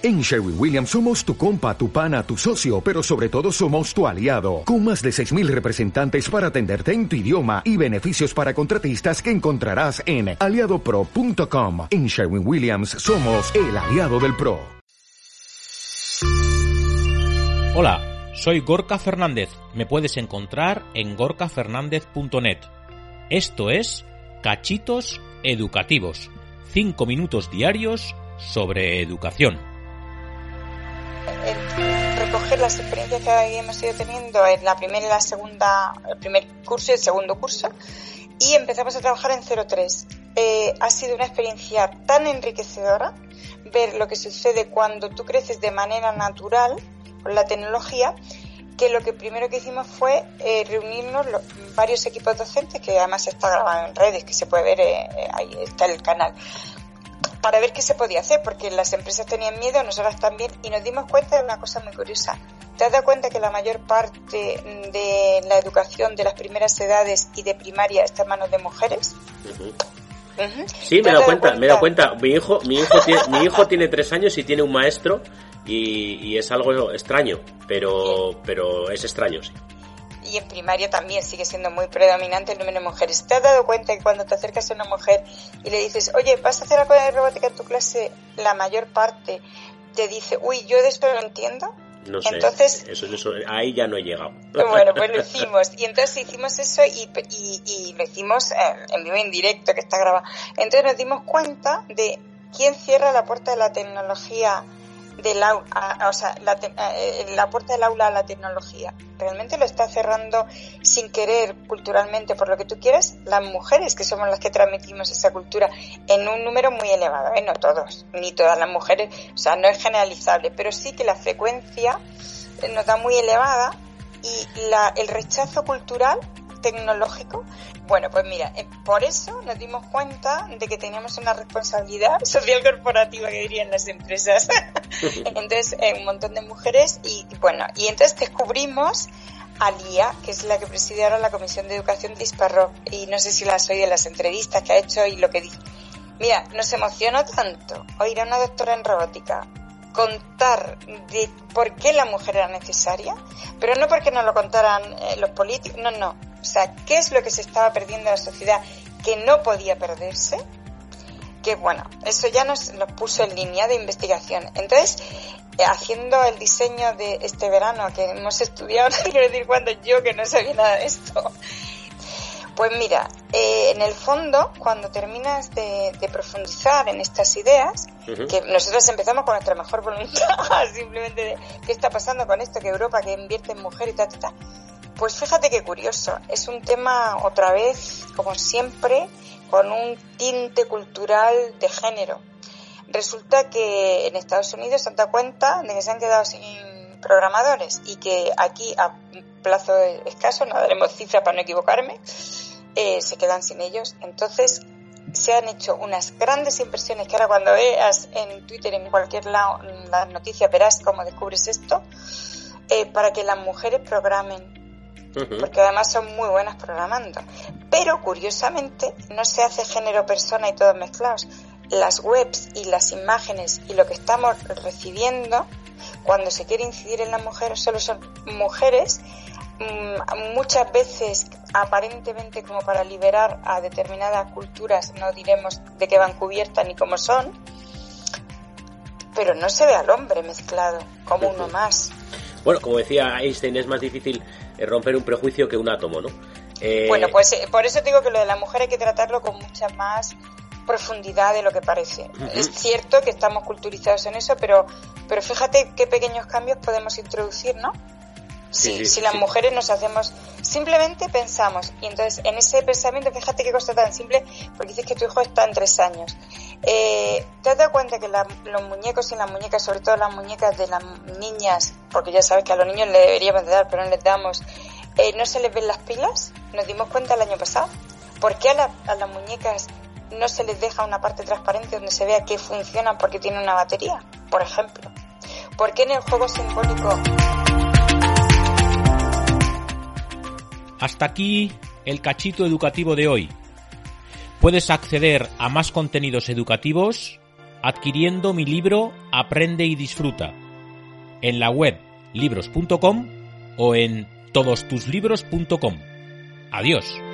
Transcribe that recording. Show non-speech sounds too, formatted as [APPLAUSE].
En Sherwin Williams somos tu compa, tu pana, tu socio, pero sobre todo somos tu aliado, con más de 6.000 representantes para atenderte en tu idioma y beneficios para contratistas que encontrarás en aliadopro.com. En Sherwin Williams somos el aliado del PRO. Hola, soy Gorka Fernández. Me puedes encontrar en gorkafernandez.net. Esto es Cachitos Educativos. 5 minutos diarios sobre educación las experiencias que hemos ido teniendo en la primera la segunda, el primer curso y el segundo curso, y empezamos a trabajar en 03. Eh, ha sido una experiencia tan enriquecedora ver lo que sucede cuando tú creces de manera natural con la tecnología que lo que primero que hicimos fue eh, reunirnos varios equipos docentes, que además está grabado en redes, que se puede ver, eh, ahí está el canal, para ver qué se podía hacer, porque las empresas tenían miedo, nosotras también, y nos dimos cuenta de una cosa muy curiosa. ¿Te has dado cuenta que la mayor parte de la educación de las primeras edades y de primaria está en manos de mujeres? Sí, me he dado cuenta, me he dado cuenta. Mi hijo, mi hijo, tiene, mi hijo tiene tres años y tiene un maestro y, es algo extraño, pero, pero es extraño, sí y en primaria también sigue siendo muy predominante el número de mujeres. ¿Te has dado cuenta que cuando te acercas a una mujer y le dices, oye, vas a hacer algo de robótica en tu clase, la mayor parte te dice, uy, yo de esto no entiendo? No sé, entonces, eso, eso, ahí ya no he llegado. Bueno, pues lo [LAUGHS] hicimos. Y entonces hicimos eso y, y, lo hicimos en vivo en directo, que está grabado. Entonces nos dimos cuenta de quién cierra la puerta de la tecnología del o sea, la, la, puerta del aula a la tecnología. Realmente lo está cerrando sin querer culturalmente, por lo que tú quieras, las mujeres que somos las que transmitimos esa cultura en un número muy elevado, ¿eh? no todos, ni todas las mujeres, o sea, no es generalizable, pero sí que la frecuencia nos da muy elevada y la, el rechazo cultural tecnológico. Bueno, pues mira, eh, por eso nos dimos cuenta de que teníamos una responsabilidad [LAUGHS] social corporativa que dirían las empresas. [LAUGHS] entonces, eh, un montón de mujeres y, bueno, y entonces descubrimos a Lía, que es la que preside ahora la Comisión de Educación de y no sé si la has oído en las entrevistas que ha hecho y lo que dice. Mira, nos emocionó tanto oír a una doctora en robótica contar de por qué la mujer era necesaria, pero no porque nos lo contaran eh, los políticos, no, no, o sea, ¿qué es lo que se estaba perdiendo en la sociedad que no podía perderse? Que bueno, eso ya nos, nos puso en línea de investigación. Entonces, eh, haciendo el diseño de este verano que hemos estudiado, [LAUGHS] no quiero decir cuando yo que no sabía nada de esto, pues mira, eh, en el fondo, cuando terminas de, profundizar en estas ideas, que nosotros empezamos con nuestra mejor voluntad, [LAUGHS] simplemente de qué está pasando con esto, que Europa que invierte en mujer y tal, tal, tal, pues fíjate qué curioso, es un tema otra vez, como siempre, con un tinte cultural de género. Resulta que en Estados Unidos se han dado cuenta de que se han quedado sin programadores y que aquí a plazo escaso, no daremos cifra para no equivocarme, eh, se quedan sin ellos. Entonces se han hecho unas grandes inversiones que ahora cuando veas en Twitter, en cualquier lado, las noticias verás cómo descubres esto, eh, para que las mujeres programen porque además son muy buenas programando. Pero curiosamente no se hace género persona y todos mezclados. Las webs y las imágenes y lo que estamos recibiendo cuando se quiere incidir en la mujer solo son mujeres mm, muchas veces aparentemente como para liberar a determinadas culturas, no diremos de qué van cubiertas ni cómo son, pero no se ve al hombre mezclado como uno más. Bueno, como decía Einstein, es más difícil romper un prejuicio que un átomo, ¿no? Eh, bueno, pues eh, por eso digo que lo de la mujer hay que tratarlo con mucha más profundidad de lo que parece. Es cierto que estamos culturizados en eso, pero, pero fíjate qué pequeños cambios podemos introducir, ¿no? Si las mujeres nos hacemos, simplemente pensamos, y entonces en ese pensamiento, fíjate qué cosa tan simple, porque dices que tu hijo está en tres años. Eh, ¿Te has dado cuenta que los muñecos y las muñecas, sobre todo las muñecas de las niñas, porque ya sabes que a los niños le deberíamos dar, pero no les damos, eh, no se les ven las pilas? Nos dimos cuenta el año pasado. ¿Por qué a, las muñecas no se les deja una parte transparente donde se vea que funcionan porque tienen una batería, por ejemplo? ¿Por qué en el juego simbólico Hasta aquí el cachito educativo de hoy. Puedes acceder a más contenidos educativos adquiriendo mi libro Aprende y disfruta en la web libros.com o en todostuslibros.com. Adiós.